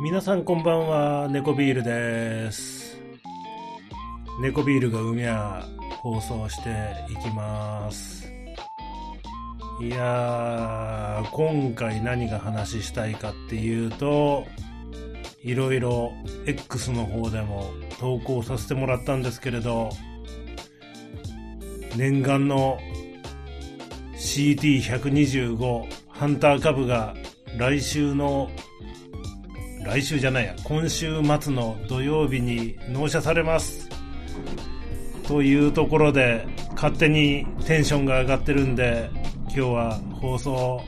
皆さんこんばんは、猫ビールです。猫ビールが海や放送していきます。いやー、今回何が話したいかっていうと、いろいろ X の方でも投稿させてもらったんですけれど、念願の CT125 ハンター株が来週の来週じゃないや、今週末の土曜日に納車されます。というところで、勝手にテンションが上がってるんで、今日は放送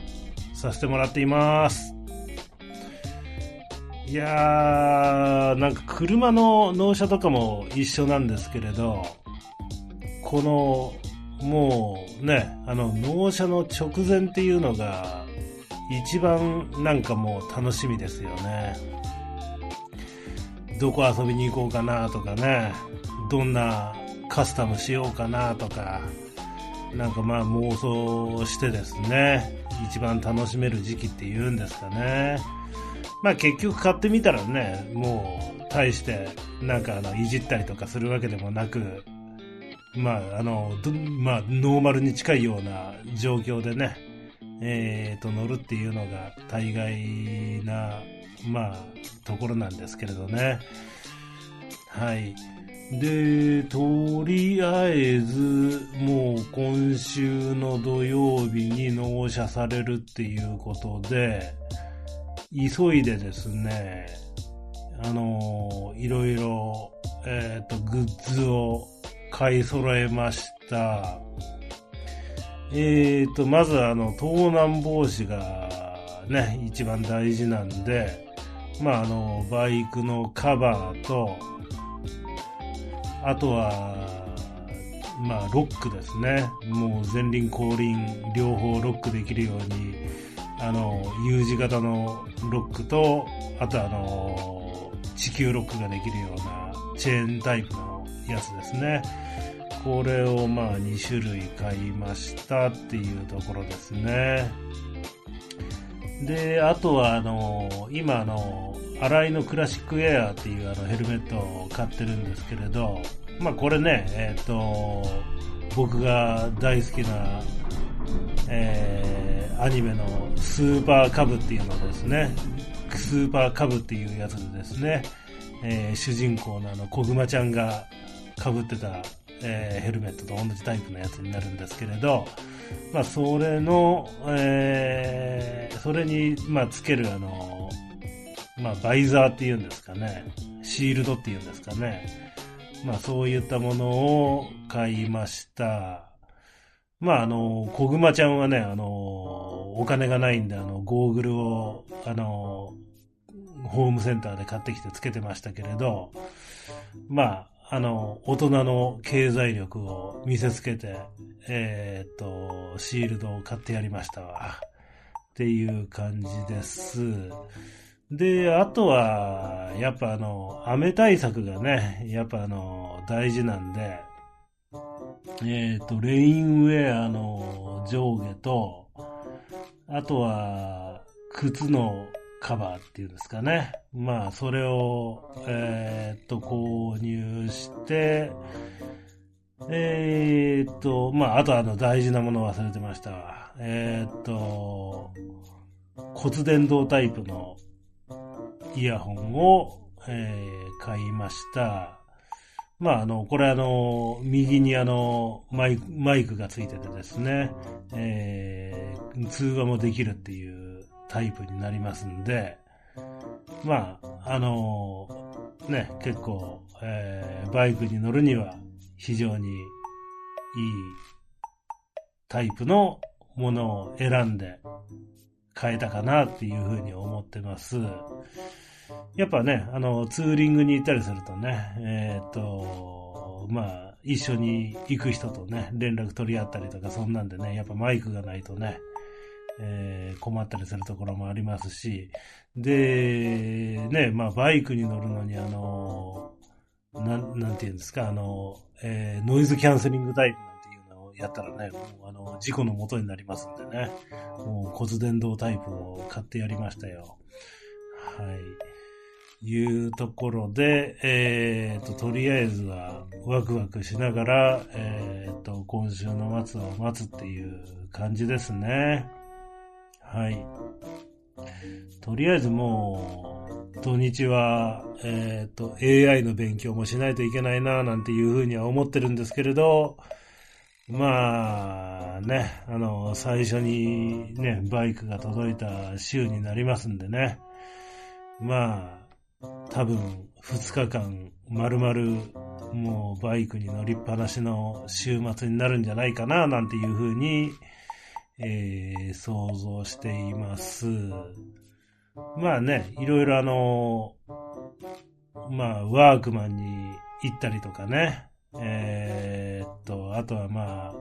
させてもらっています。いやー、なんか車の納車とかも一緒なんですけれど、この、もうね、あの、納車の直前っていうのが、一番なんかもう楽しみですよね。どこ遊びに行こうかなとかね、どんなカスタムしようかなとか、なんかまあ妄想してですね、一番楽しめる時期っていうんですかね。まあ結局買ってみたらね、もう大してなんかあのいじったりとかするわけでもなく、まああの、まあノーマルに近いような状況でね、えー、と乗るっていうのが大概な、まあ、ところなんですけれどね。はい。で、とりあえず、もう今週の土曜日に納車されるっていうことで、急いでですね、あの、いろいろ、えっ、と、グッズを買い揃えました。えーと、まずあの、盗難防止がね、一番大事なんで、まああの、バイクのカバーと、あとは、まあロックですね。もう前輪後輪両方ロックできるように、あの、U 字型のロックと、あとあの、地球ロックができるようなチェーンタイプのやつですね。これをまあ2種類買いましたっていうところですね。で、あとはあの、今あの、新井のクラシックエアーっていうあのヘルメットを買ってるんですけれど、まあこれね、えっ、と、僕が大好きな、えー、アニメのスーパーカブっていうのですね、スーパーカブっていうやつでですね、えー主人公のあの、小熊ちゃんが被ってたえーヘルメットと同じタイプのやつになるんですけれど、まあ、それの、えーそれに、まあ、つけるあの、まあ、バイザーっていうんですかね、シールドっていうんですかね、まあ、そういったものを買いました。まあ、あの、小熊ちゃんはね、あの、お金がないんで、あの、ゴーグルを、あの、ホームセンターで買ってきてつけてましたけれど、まあ、あの、大人の経済力を見せつけて、えーっと、シールドを買ってやりましたわ。っていう感じです。で、あとは、やっぱあの、雨対策がね、やっぱあの、大事なんで、えーっと、レインウェアの上下と、あとは、靴のカバーっていうんですかね。まあ、それを、えーっと、購入して、えーっと、まあ、あとあの、大事なものを忘れてました。えーっと、骨伝導タイプのイヤホンを、えー買いました。まあ、あの、これあの、右にあの、マイク、マイクがついててですね、えー通話もできるっていうタイプになりますんで、まあ、あの、ね、結構、えーバイクに乗るには非常にいいタイプのものを選んで変えたかなっていうふうに思ってます。やっぱね、あの、ツーリングに行ったりするとね、えーっと、まあ、一緒に行く人とね、連絡取り合ったりとか、そんなんでね、やっぱマイクがないとね、えー困ったりするところもありますし、で、ね、まあ、バイクに乗るのに、あの、なん、なんていうんですか、あの、えーノイズキャンセリングタイプなんていうのをやったらね、もうあの、事故の元になりますんでね、もう骨伝導タイプを買ってやりましたよ。はい。いうところで、えっ、ー、と、とりあえずはワクワクしながら、えっ、ー、と、今週の末を待つっていう感じですね。はい。とりあえずもう、土日は、えっ、ー、と、AI の勉強もしないといけないな、なんていうふうには思ってるんですけれど、まあ、ね、あの、最初にね、バイクが届いた週になりますんでね。まあ、多分、二日間、丸々、もうバイクに乗りっぱなしの週末になるんじゃないかな、なんていうふうに、えー、想像しています。まあね、いろいろあの、まあ、ワークマンに行ったりとかね、えー、っと、あとはまあ、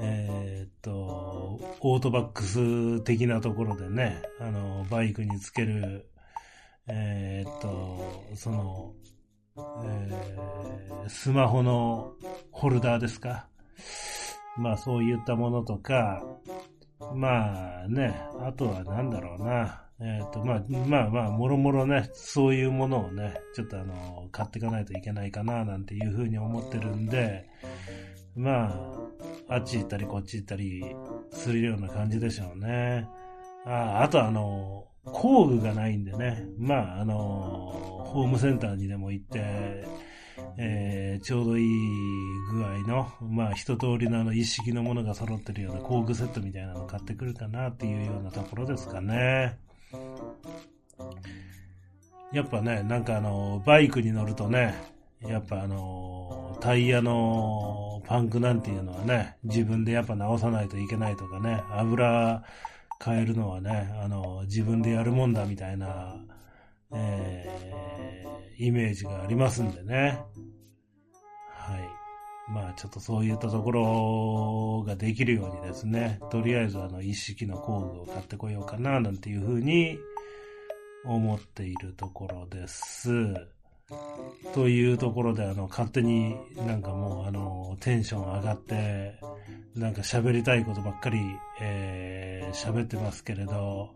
えー、っと、オートバックス的なところでね、あの、バイクにつける、えー、っと、その、えー、スマホのホルダーですか。まあそういったものとか、まあね、あとはなんだろうな。えっ、ー、と、まあ、まあまあ、もろもろね、そういうものをね、ちょっとあの、買っていかないといけないかな、なんていうふうに思ってるんで、まあ、あっち行ったりこっち行ったりするような感じでしょうね。ああとあの、工具がないんでね、まあ、あの、ホームセンターにでも行って、えー、ちょうどいい具合の、まあ一通りのあの一式のものが揃ってるような工具セットみたいなの買ってくるかなっていうようなところですかね。やっぱね、なんかあの、バイクに乗るとね、やっぱあの、タイヤのパンクなんていうのはね、自分でやっぱ直さないといけないとかね、油変えるのはね、あの、自分でやるもんだみたいな、えー、イメージがありますんでね。はい。まあちょっとそういったところができるようにですね、とりあえずあの一式の工具を買ってこようかななんていうふうに思っているところです。というところであの勝手になんかもうあのテンション上がってなんか喋りたいことばっかり、えー、喋ってますけれど、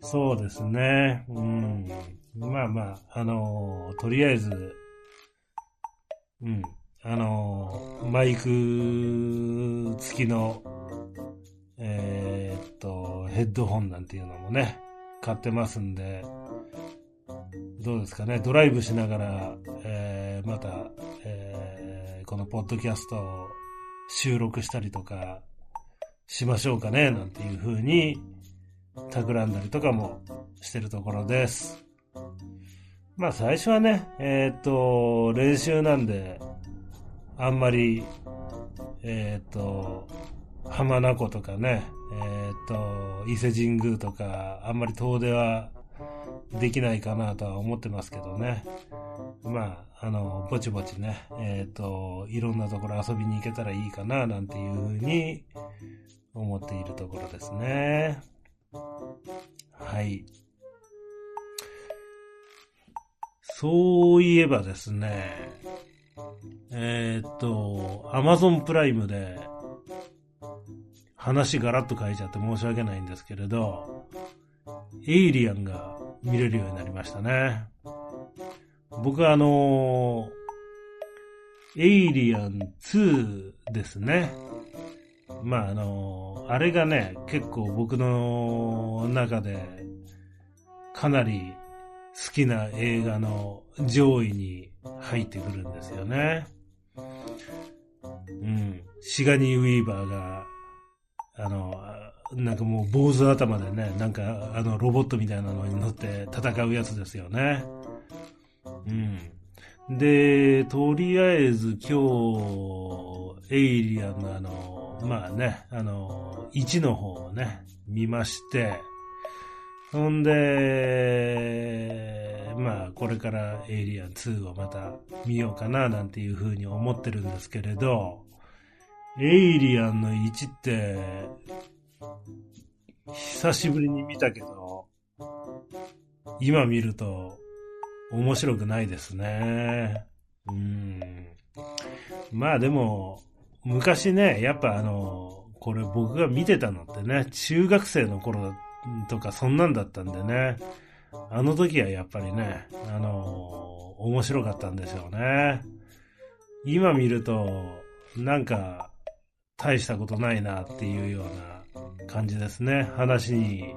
そうですね。うん。まあまあ、あのとりあえず、うん。あのマイク付きの、えー、っと、ヘッドホンなんていうのもね、買ってますんで、どうですかね、ドライブしながら、えー、また、えー、このポッドキャストを収録したりとかしましょうかね、なんていう風に企んだりとかもしてるところです。まあ最初はね、えっ、と、練習なんで、あんまり、えっ、と、浜名湖とかね、えっ、と、伊勢神宮とか、あんまり遠出はできないかなとは思ってますけどね。まあ、あの、ぼちぼちね、えっ、ー、と、いろんなところ遊びに行けたらいいかな、なんていうふうに思っているところですね。はい。そういえばですね、えっ、ー、と、アマゾンプライムで、話ガラッと変えちゃって申し訳ないんですけれど、エイリアンが見れるようになりましたね。僕はあのー、エイリアン2ですね。まああのー、あれがね、結構僕の中でかなり好きな映画の上位に入ってくるんですよね。うん。シガニー・ウィーバーが、あの、なんかもう坊主頭でね、なんかあのロボットみたいなのに乗って戦うやつですよね。うん。で、とりあえず今日、エイリアンのあの、まあね、あの、1の方をね、見まして、ほんで、まあ、これからエイリアン2をまた見ようかななんていうふうに思ってるんですけれど、エイリアンの1って、久しぶりに見たけど、今見ると面白くないですね。うん。まあでも、昔ね、やっぱあの、これ僕が見てたのってね、中学生の頃とかそんなんだったんでね、あの時はやっぱりね、あの、面白かったんでしょうね。今見ると、なんか、大したことないなっていうような感じですね。話に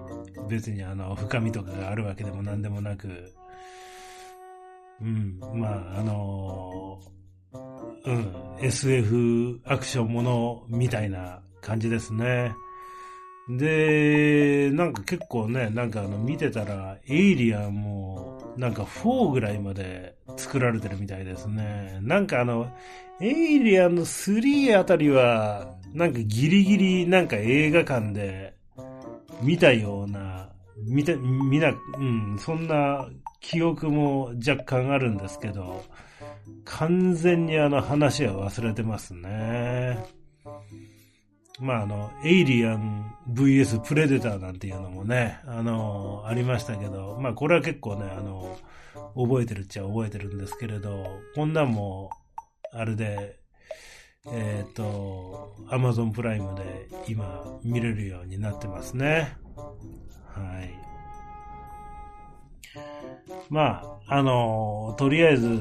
別にあの、深みとかがあるわけでも何でもなく、うん、まあ、あのうん、SF アクションものみたいな感じですね。で、なんか結構ね、なんかあの見てたら、エイリアンも、なんか4ぐらいまで作られてるみたいですね。なんかあの、エイリアンの3あたりは、なんかギリギリなんか映画館で見たような、見た、見な、うん、そんな記憶も若干あるんですけど、完全にあの話は忘れてますね。まああの、エイリアン VS プレデターなんていうのもね、あの、ありましたけど、まあこれは結構ね、あの、覚えてるっちゃ覚えてるんですけれど、こんなんも、あれで、えっ、ー、と、アマゾンプライムで今見れるようになってますね。はい。まあ、あの、とりあえず、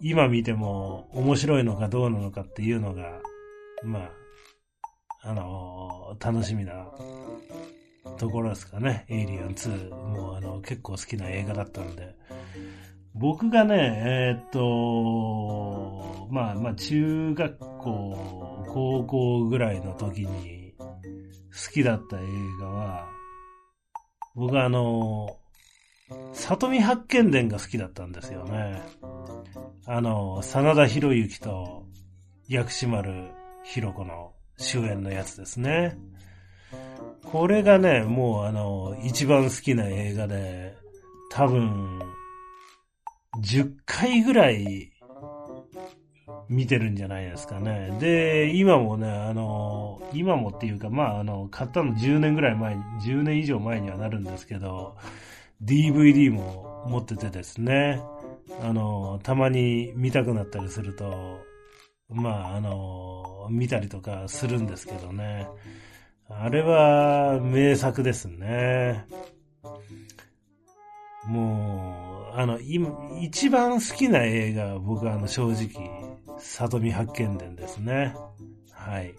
今見ても面白いのかどうなのかっていうのが、まあ、あのー、楽しみなところですかね。エイリアン2。もうあの、結構好きな映画だったんで。僕がね、えー、っと、まあまあ中学校、高校ぐらいの時に好きだった映画は、僕はあの、里見八犬伝が好きだったんですよね。あの、真田広之と薬師丸ひろ子の主演のやつですね。これがね、もうあの、一番好きな映画で、多分、10回ぐらい見てるんじゃないですかね。で、今もね、あの、今もっていうか、まあ、あの、買ったの10年ぐらい前に、10年以上前にはなるんですけど、DVD も持っててですね、あの、たまに見たくなったりすると、まあ、あの、見たりとかするんですけどね。あれは名作ですね。もう、あの、今、一番好きな映画は僕はあの正直、里見八犬伝ですね。はい。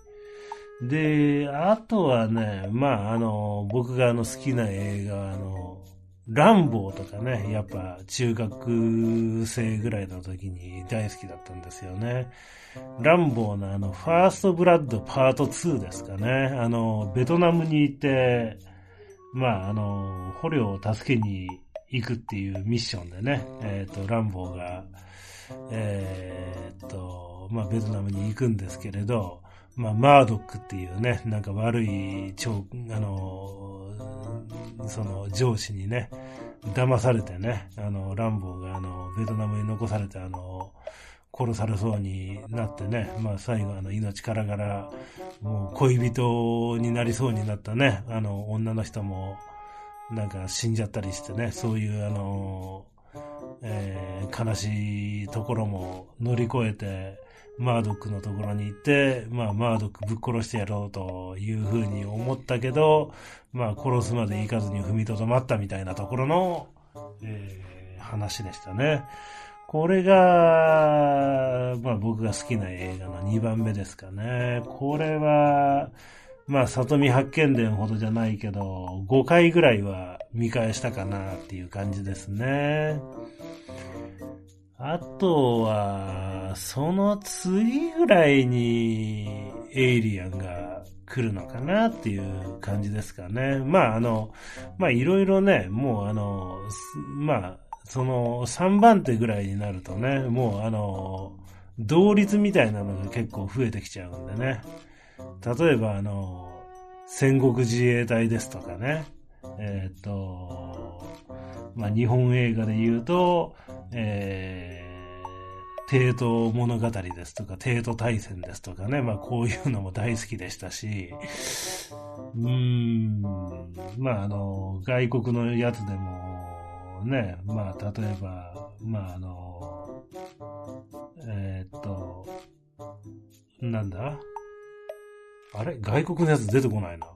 で、あとはね、まあ、あの、僕があの好きな映画はあの、ランボーとかね、やっぱ中学生ぐらいの時に大好きだったんですよね。ランボーのあの、ファーストブラッドパート2ですかね。あの、ベトナムに行って、まあ、あの、捕虜を助けに行くっていうミッションでね、えっ、ー、と、ランボーが、えっ、と、まあ、ベトナムに行くんですけれど、まあ、マードックっていうね、なんか悪い、あの、その上司にね、騙されてね、あの、ランボーがあの、ベトナムに残されてあの、殺されそうになってね、まあ最後あの命からがら、もう恋人になりそうになったね、あの女の人もなんか死んじゃったりしてね、そういうあの、えー、悲しいところも乗り越えて、マードックのところに行って、まあ、マードックぶっ殺してやろうというふうに思ったけど、まあ、殺すまで行かずに踏みとどまったみたいなところの、えー、話でしたね。これが、まあ僕が好きな映画の2番目ですかね。これは、まあ、里見八犬伝ほどじゃないけど、5回ぐらいは見返したかなっていう感じですね。あとは、その次ぐらいにエイリアンが来るのかなっていう感じですかね。まああの、まあいろいろね、もうあの、まあ、その3番手ぐらいになるとね、もうあの、同率みたいなのが結構増えてきちゃうんでね。例えばあの、戦国自衛隊ですとかね。えっ、と、まあ日本映画で言うと、えー、帝都物語ですとか、帝都大戦ですとかね、まあこういうのも大好きでしたし、うーん、まああの、外国のやつでも、ね、まあ例えば、まああの、えー、っと、なんだ？あれ？外国のやつ出てこないな。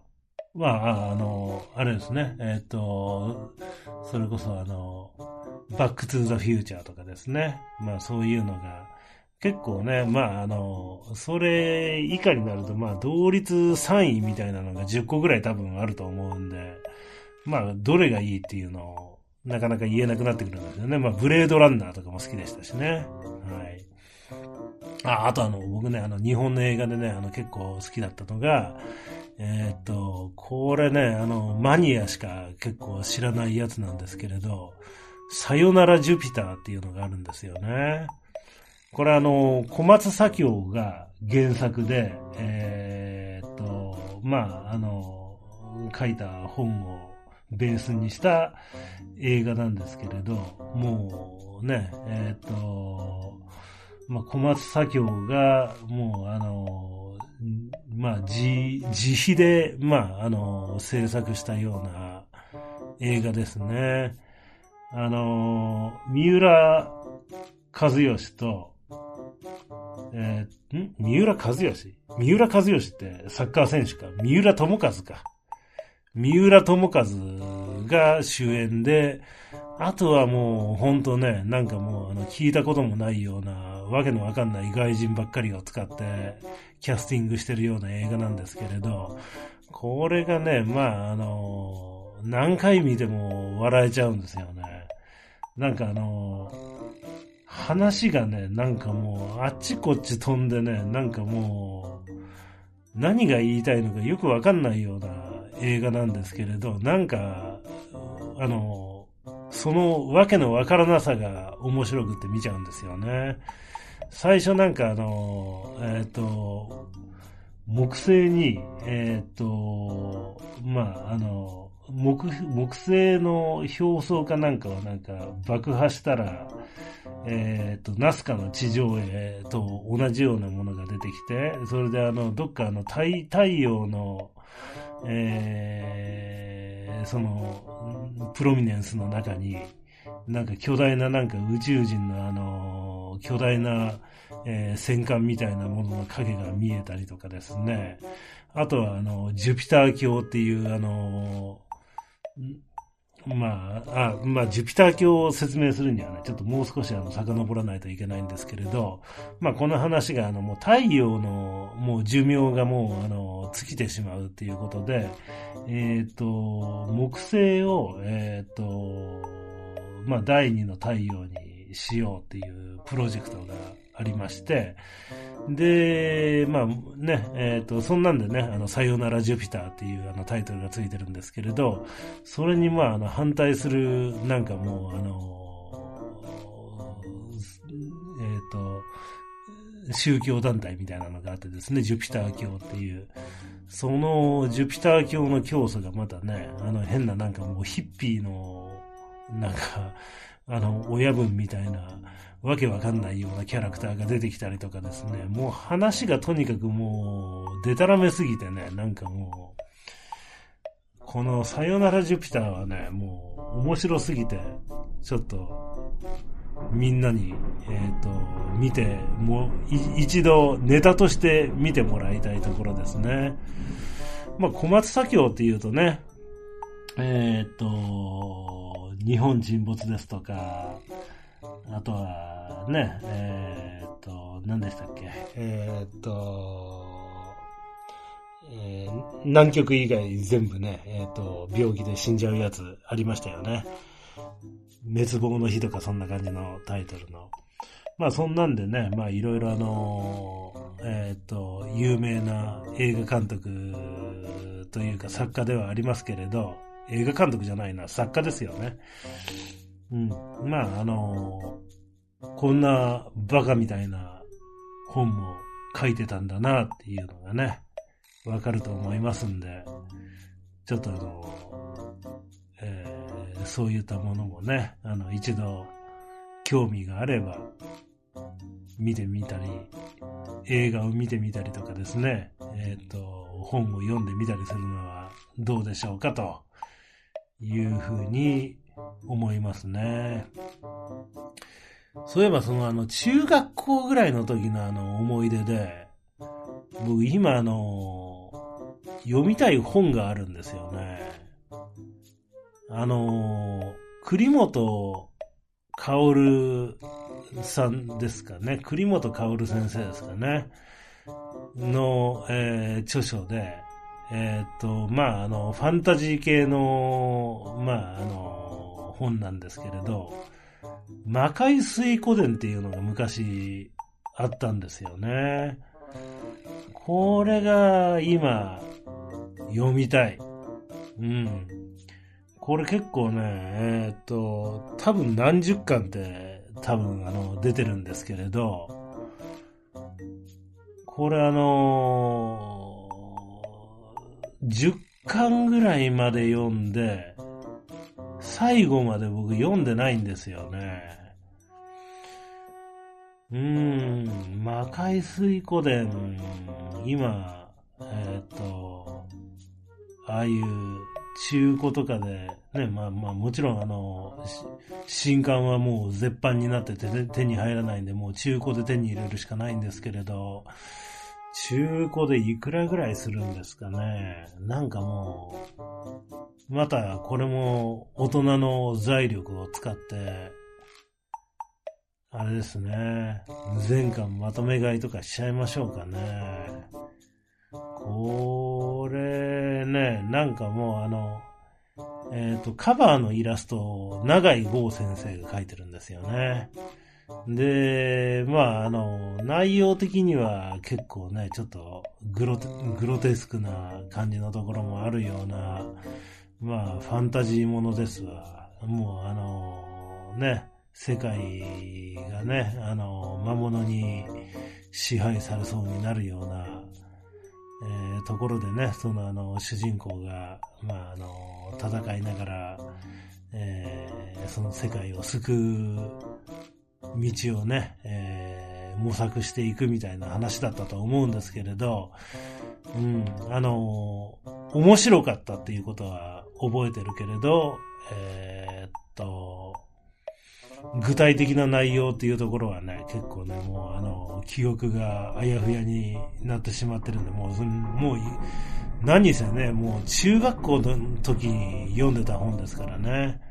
まあ、あの、あれですね。えっ、と、それこそあの、バックトゥーザフューチャーとかですね。まあそういうのが、結構ね、まああの、それ以下になると、まあ同率3位みたいなのが10個ぐらい多分あると思うんで、まあどれがいいっていうのをなかなか言えなくなってくるんですよね。まあブレードランナーとかも好きでしたしね。はい。あ、あとあの、僕ね、あの、日本の映画でね、あの、結構好きだったのが、えー、っと、これね、あの、マニアしか結構知らないやつなんですけれど、さよならジュピターっていうのがあるんですよね。これあの、小松左京が原作で、えー、っと、まあ、あの、書いた本をベースにした映画なんですけれど、もうね、えー、っと、まあ、小松左京が、もう、あの、まあ、自、自費で、まあ、あの、制作したような映画ですね。あの、三浦和義と、えー、ん？三浦和義三浦和義ってサッカー選手か。三浦智和か。三浦智和が主演で、あとはもう、ほんとね、なんかもう、あの、聞いたこともないような、わけのわかんない外人ばっかりを使って、キャスティングしてるような映画なんですけれど、これがね、まあ、あの、何回見ても笑えちゃうんですよね。なんかあの、話がね、なんかもう、あっちこっち飛んでね、なんかもう、何が言いたいのかよくわかんないような映画なんですけれど、なんか、あの、そのわけのわからなさが面白くって見ちゃうんですよね。最初なんかあの、えっ、ー、と、木星に、えっ、ー、と、まあ、あの、木、木星の表層かなんかはなんか爆破したら、えっ、と、ナスカの地上絵と同じようなものが出てきて、それであの、どっかあの、太太陽の、えー、その、プロミネンスの中に、なんか巨大ななんか宇宙人のあの、巨大な、えー、戦艦みたいなものの影が見えたりとかですね。あとはあの、ジュピター卿っていうあの、まあ、あ、まあ、ジュピター卿を説明するにはね、ちょっともう少しあの、遡らないといけないんですけれど、まあ、この話があの、もう太陽の、もう寿命がもう、あの、尽きてしまうっていうことで、えっ、ー、と、木星を、えっ、ー、と、まあ、第二の太陽にしようっていうプロジェクトがありまして、で、まあね、えっ、ー、と、そんなんでね、あの、さよならジュピターっていうあのタイトルがついてるんですけれど、それにまあ、あの、反対する、なんかもう、あの、えっ、ー、と、宗教団体みたいなのがあってですね、ジュピター教っていう。そのジュピター教の教祖がまたね、あの変ななんかもうヒッピーの、なんか、あの、親分みたいな、わけわかんないようなキャラクターが出てきたりとかですね、もう話がとにかくもう、デタラメすぎてね、なんかもう、このさよならジュピターはね、もう面白すぎて、ちょっと、みんなに、えっ、ー、と、見て、もう、一度ネタとして見てもらいたいところですね。まあ、小松左京っていうとね、えっ、ー、と、日本沈没ですとか、あとは、ね、えー、っと、何でしたっけ？えー、っと、えー、南極以外全部ね、え、っと、病気で死んじゃうやつありましたよね。滅亡の日とかそんな感じのタイトルの。まあそんなんでね、まあいろいろあの、えっ、と、有名な映画監督というか作家ではありますけれど、映画監督じゃないな、作家ですよね。うん。まあ、あのー、こんなバカみたいな本も書いてたんだなっていうのがね、わかると思いますんで、ちょっとあのー、えー、そういったものもね、あの、一度興味があれば、見てみたり、映画を見てみたりとかですね、えっ、ー、と、本を読んでみたりするのはどうでしょうかというふうに思いますね。そういえばそのあの中学校ぐらいの時のあの思い出で、僕今あの、読みたい本があるんですよね。あの、栗本薫さんですかね。栗本薫先生ですかね。の、えー、著書で、えー、っと、まあ、あの、ファンタジー系の、まあ、あの、本なんですけれど、魔界水古伝っていうのが昔あったんですよね。これが今、読みたい。うん。これ結構ね、えー、っと、多分何十巻って多分あの出てるんですけれど、これあのー、10巻ぐらいまで読んで、最後まで僕読んでないんですよね。うーん、魔界水湖伝、今、えっ、と、ああいう中古とかで、ね、まあまあもちろんあの、新刊はもう絶版になってて手に入らないんで、もう中古で手に入れるしかないんですけれど、中古でいくらぐらいするんですかね。なんかもう、またこれも大人の財力を使って、あれですね。全巻まとめ買いとかしちゃいましょうかね。これね、なんかもうあの、えっ、ー、と、カバーのイラストを長井剛先生が描いてるんですよね。で、まあ、あの、内容的には結構ね、ちょっとグロテスクな感じのところもあるような、まあ、ファンタジーものですわ。もうあの、ね、世界がね、あの、魔物に支配されそうになるような、えー、ところでね、そのあの、主人公が、まあ、あの、戦いながら、えー、その世界を救う道をね、えー、模索していくみたいな話だったと思うんですけれど、うん、あの、面白かったっていうことは覚えてるけれど、えー、っと、具体的な内容っていうところはね、結構ね、もうあの、記憶があやふやになってしまってるんで、もう、もう、何せね、もう中学校の時に読んでた本ですからね。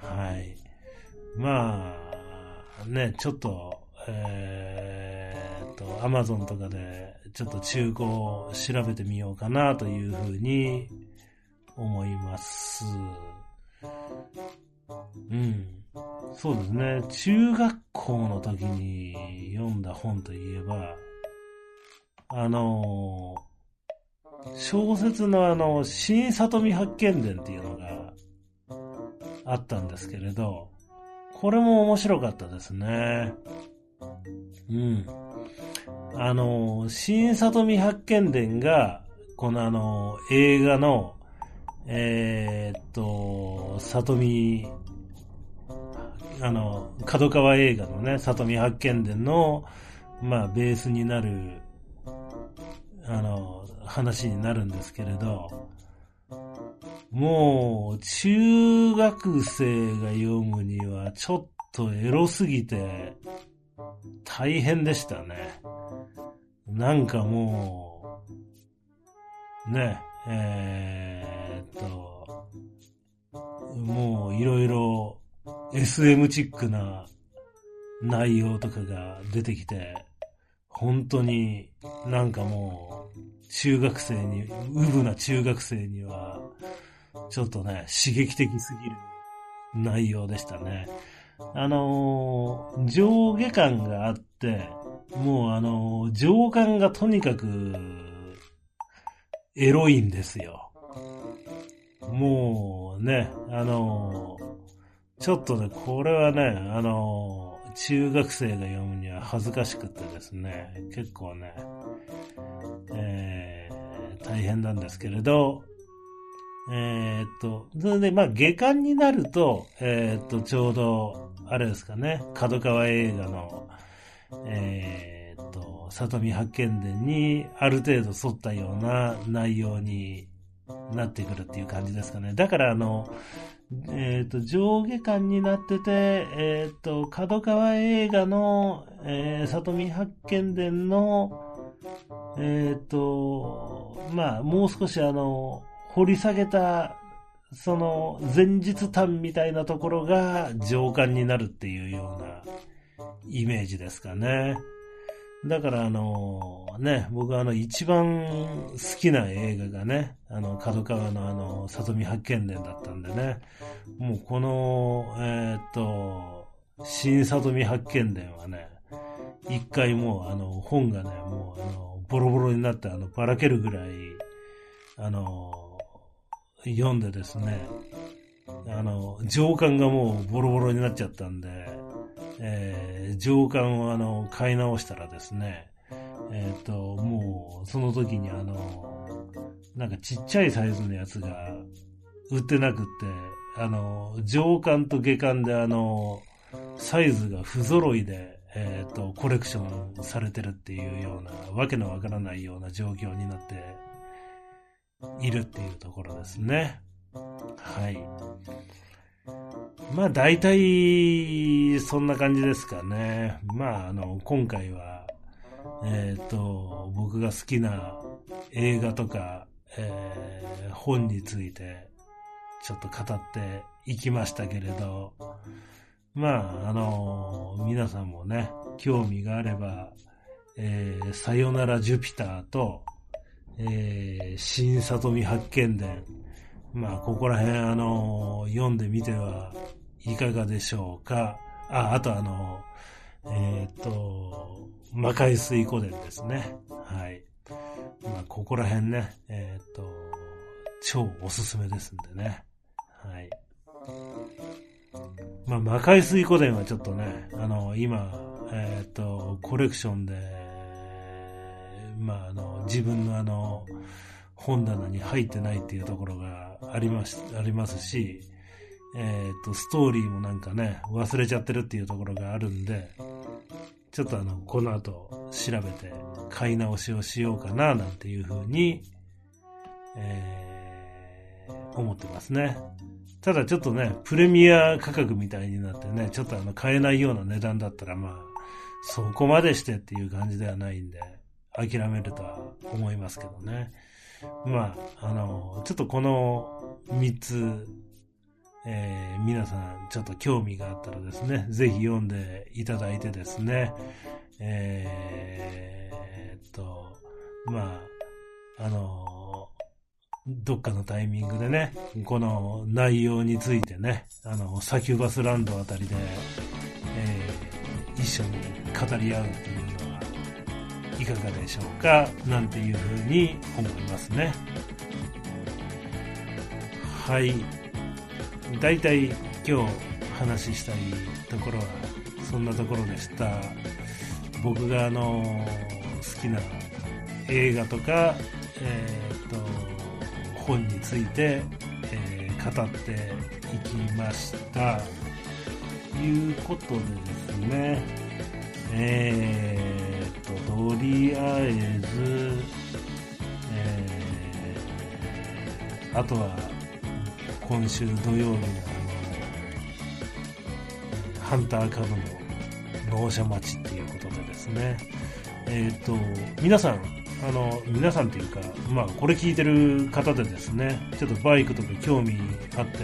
はい。まあ、ね、ちょっと、えー、っと、アマゾンとかで、ちょっと中古を調べてみようかなというふうに思います。うん。そうですね。中学校の時に読んだ本といえば、あの小説のあの、新里見八犬伝っていうのがあったんですけれど、これも面白かったですね。うん。あの、新里見八犬伝が、このあの、映画の、えー、っと、里見あの、角川映画のね、里見八犬伝の、まあ、ベースになる、あの、話になるんですけれど、もう、中学生が読むには、ちょっとエロすぎて、大変でしたね。なんかもう、ね、えー、っと、もういろいろ SM チックな内容とかが出てきて、本当になんかもう、中学生に、ウブな中学生には、ちょっとね、刺激的すぎる内容でしたね。あのー、上下感があって、もうあのー、上感がとにかく、エロいんですよ。もうね、あのーちょっとね、これはね、あのー、中学生が読むには恥ずかしくてですね、結構ね、えー、大変なんですけれど、えー、っと、それで、まあ、下巻になると、えー、っと、ちょうど、あれですかね、角川映画の、えー、っと、里見八犬伝にある程度沿ったような内容になってくるっていう感じですかね。だから、あの、えっ、ー、と、上下巻になってて、えっ、ー、と、角川映画の、えー、里見八犬伝の、えっ、と、まあ、もう少しあの、掘り下げた、その、前日譚みたいなところが上巻になるっていうようなイメージですかね。だからあの、ね、僕はあの一番好きな映画がね、あの、角川のあの、里見八犬伝だったんでね、もうこの、えー、っと、新里見八犬伝はね、一回もうあの、本がね、もうあの、ボロボロになってあの、ばらけるぐらい、あの、読んでですね、あの、上巻がもうボロボロになっちゃったんで、えー、上巻をあの、買い直したらですね、えっ、ー、と、もう、その時にあの、なんかちっちゃいサイズのやつが売ってなくって、あの、上巻と下巻であの、サイズが不揃いで、えっ、ー、と、コレクションされてるっていうような、わけのわからないような状況になっているっていうところですね。はい。まあ大体そんな感じですかね。まああの、今回は、えっ、ー、と、僕が好きな映画とか、えー、本についてちょっと語っていきましたけれど、まああの、皆さんもね、興味があれば、えー、さよならジュピターと、えー、新里見発見伝、まあ、ここら辺、あの、読んでみてはいかがでしょうか。あ、あとあの、えっ、ー、と、魔界水湖伝ですね。はい。まあ、ここら辺ね、えっ、ー、と、超おすすめですんでね。はい。まあ、魔界水湖伝はちょっとね、あの、今、えっ、ー、と、コレクションで、まあ、あの、自分のあの、本棚に入ってないっていうところがあります、ありますし、えっ、ー、と、ストーリーもなんかね、忘れちゃってるっていうところがあるんで、ちょっとあの、この後調べて買い直しをしようかな、なんていうふうに、えー、思ってますね。ただちょっとね、プレミア価格みたいになってね、ちょっとあの、買えないような値段だったらまあ、そこまでしてっていう感じではないんで、諦めるとは思いますけどね。まあ、あの、ちょっとこの3つ、えー、皆さんちょっと興味があったらですね、ぜひ読んでいただいてですね、えー、っと、まあ、あの、どっかのタイミングでね、この内容についてね、あの、サキュバスランドあたりで、えー、一緒に語り合うっていういかがでしょうか？なんていうふうに思いますね。はい。だいたい今日話したいところはそんなところでした。僕があの好きな映画とか、えー、と本について、えー、語っていきました。ということでですね、えーとりあえず、えー、あとは今週土曜日のハンター株の納車待ちっていうことでですね、えっ、ー、と、皆さん、あの、皆さんというか、まあ、これ聞いてる方でですね、ちょっとバイクとか興味あって、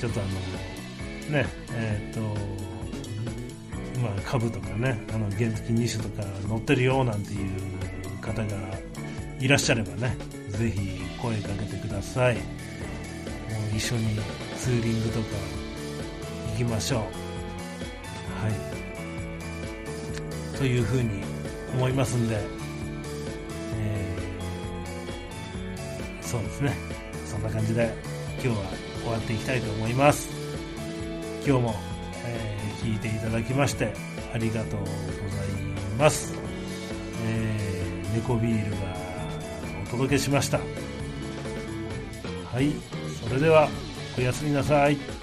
ちょっとあの、ね、えっ、ー、と、まあ、株とかね、あの原付2種とか乗ってるよなんていう方がいらっしゃればね、ぜひ声かけてください。もう一緒にツーリングとか行きましょう。はい。というふうに思いますんで、えー、そうですね。そんな感じで今日は終わっていきたいと思います。今日もえ聞いていただきましてありがとうございます。えー、猫ビールがお届けしました。はい、それではおやすみなさい。